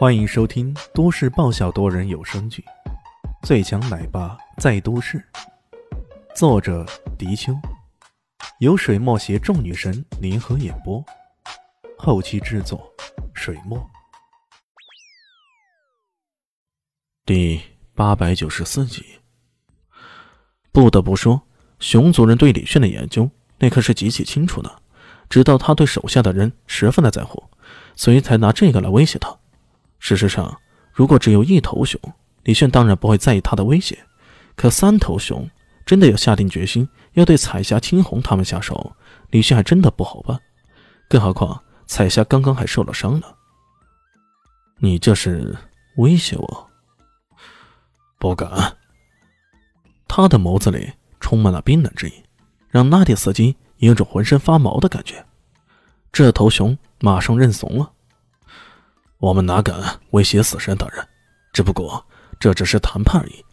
欢迎收听都市爆笑多人有声剧《最强奶爸在都市》，作者：迪秋，由水墨携众女神联合演播，后期制作：水墨。第八百九十四集。不得不说，熊族人对李炫的研究那可是极其清楚的，知道他对手下的人十分的在乎，所以才拿这个来威胁他。事实上，如果只有一头熊，李炫当然不会在意他的威胁。可三头熊真的要下定决心要对彩霞、青红他们下手，李炫还真的不好办。更何况彩霞刚刚还受了伤呢。你这是威胁我？不敢。他的眸子里充满了冰冷之意，让纳迪斯基有种浑身发毛的感觉。这头熊马上认怂了。我们哪敢威胁死神大人？只不过这只是谈判而已。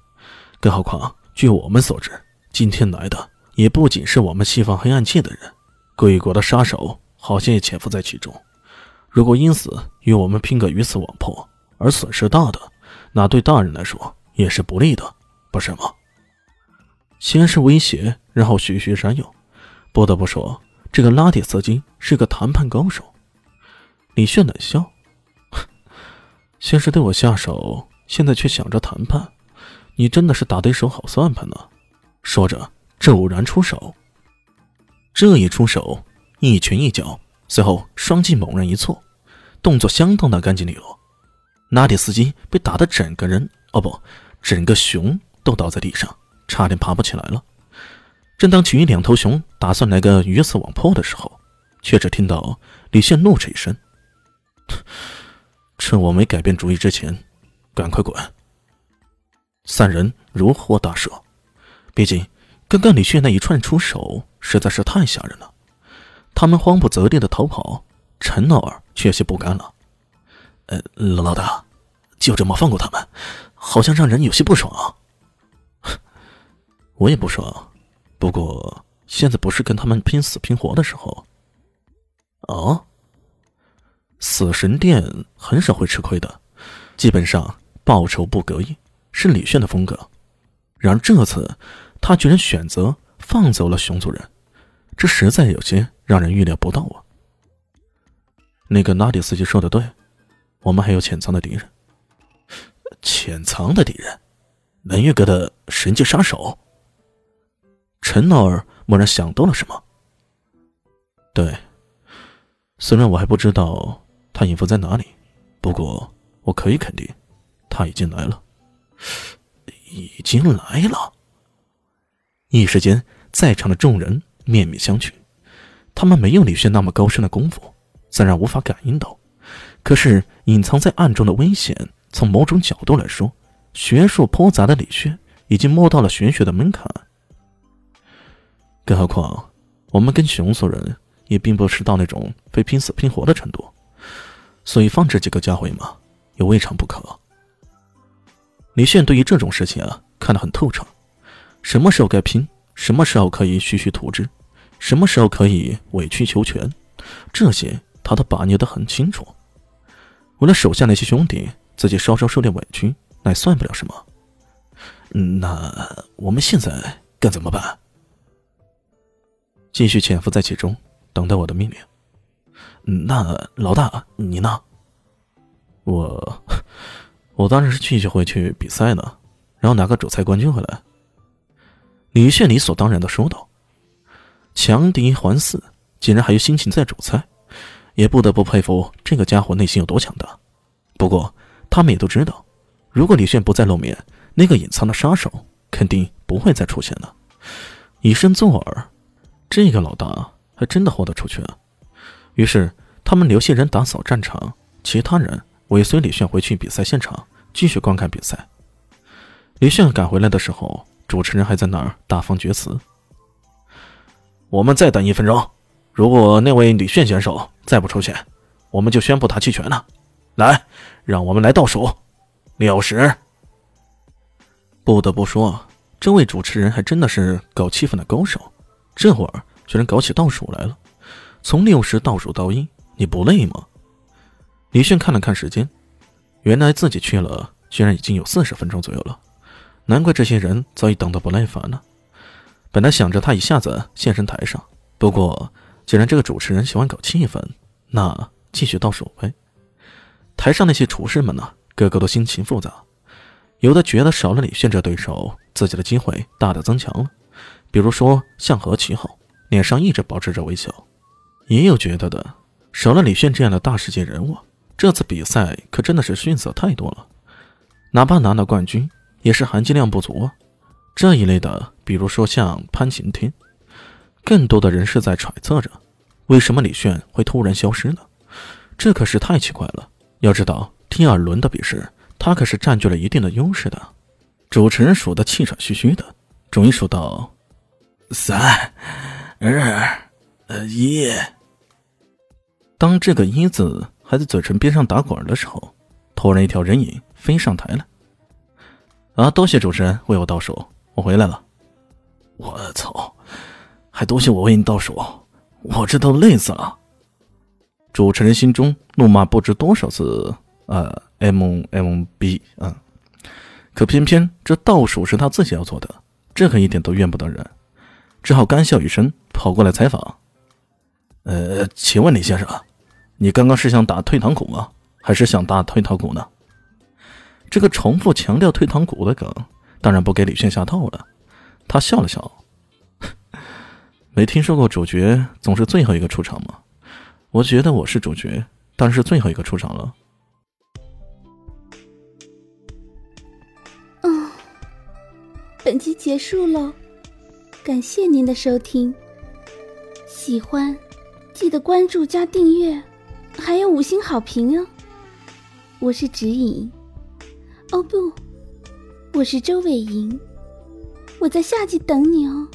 更何况，据我们所知，今天来的也不仅是我们西方黑暗界的人，鬼国的杀手好像也潜伏在其中。如果因此与我们拼个鱼死网破，而损失大的，那对大人来说也是不利的，不是吗？先是威胁，然后徐徐善诱。不得不说，这个拉铁斯金是个谈判高手。李炫冷笑。先是对我下手，现在却想着谈判，你真的是打得一手好算盘呢。说着，骤然出手。这一出手，一拳一脚，随后双击猛然一错，动作相当的干净利落。拉铁斯基被打得整个人，哦不，整个熊都倒在地上，差点爬不起来了。正当其余两头熊打算来个鱼死网破的时候，却只听到李现怒斥一声。趁我没改变主意之前，赶快滚！三人如获大赦。毕竟，刚刚李炫那一串出手实在是太吓人了。他们慌不择地的逃跑，陈老二却有些不甘了。呃，老老大，就这么放过他们，好像让人有些不爽。我也不爽，不过现在不是跟他们拼死拼活的时候。哦。死神殿很少会吃亏的，基本上报仇不隔夜，是李炫的风格。然而这次，他居然选择放走了熊族人，这实在有些让人预料不到啊！那个拉迪斯基说的对，我们还有潜藏的敌人。潜藏的敌人，南岳阁的神界杀手。陈老二蓦然想到了什么。对，虽然我还不知道。他隐伏在哪里？不过我可以肯定，他已经来了，已经来了。一时间，在场的众人面面相觑。他们没有李炫那么高深的功夫，自然无法感应到。可是隐藏在暗中的危险，从某种角度来说，学术颇杂的李炫已经摸到了玄学的门槛。更何况，我们跟熊族人也并不是到那种非拼死拼活的程度。所以放这几个家伙嘛，也未尝不可。李炫对于这种事情啊，看得很透彻。什么时候该拼，什么时候可以徐徐图之，什么时候可以委曲求全，这些他都把捏得很清楚。为了手下那些兄弟，自己稍稍受点委屈，那也算不了什么。那我们现在该怎么办？继续潜伏在其中，等待我的命令。那老大你呢？我，我当然是继续回去比赛呢，然后拿个主赛冠军回来。李炫理所当然的说道：“强敌环伺，竟然还有心情在主赛，也不得不佩服这个家伙内心有多强大。不过他们也都知道，如果李炫不再露面，那个隐藏的杀手肯定不会再出现了。以身作饵，这个老大还真的豁得出去啊！”于是，他们留些人打扫战场，其他人尾随李炫回去比赛现场，继续观看比赛。李炫赶回来的时候，主持人还在那儿大放厥词：“我们再等一分钟，如果那位李炫选手再不出现，我们就宣布他弃权了。来，让我们来倒数，六十。”不得不说，这位主持人还真的是搞气氛的高手，这会儿居然搞起倒数来了。从六十倒数到一，你不累吗？李炫看了看时间，原来自己去了，居然已经有四十分钟左右了，难怪这些人早已等得不耐烦了。本来想着他一下子现身台上，不过既然这个主持人喜欢搞气氛，那继续倒数呗。台上那些厨师们呢，个个都心情复杂，有的觉得少了李炫这对手，自己的机会大大增强了，比如说向和齐浩，脸上一直保持着微笑；也有觉得的，少了李炫这样的大世界人物。这次比赛可真的是逊色太多了，哪怕拿了冠军，也是含金量不足啊。这一类的，比如说像潘晴天，更多的人是在揣测着，为什么李炫会突然消失呢？这可是太奇怪了。要知道，第二轮的比试，他可是占据了一定的优势的。主持人数的气喘吁吁的，终于数到三、二、一。当这个“一”字。还在嘴唇边上打滚的时候，突然一条人影飞上台了。啊！多谢主持人为我倒数，我回来了。我操！还多谢我为你倒数，我这都累死了。主持人心中怒骂不知多少次啊！M M B 啊！可偏偏这倒数是他自己要做的，这可一点都怨不得人，只好干笑一声，跑过来采访。呃，请问李先生。你刚刚是想打退堂鼓吗？还是想打退堂鼓呢？这个重复强调退堂鼓的梗，当然不给李炫下套了。他笑了笑，没听说过主角总是最后一个出场吗？我觉得我是主角，当然是最后一个出场了。嗯，本集结束了，感谢您的收听。喜欢，记得关注加订阅。还有五星好评哦！我是指引，哦不，我是周伟莹，我在下集等你哦。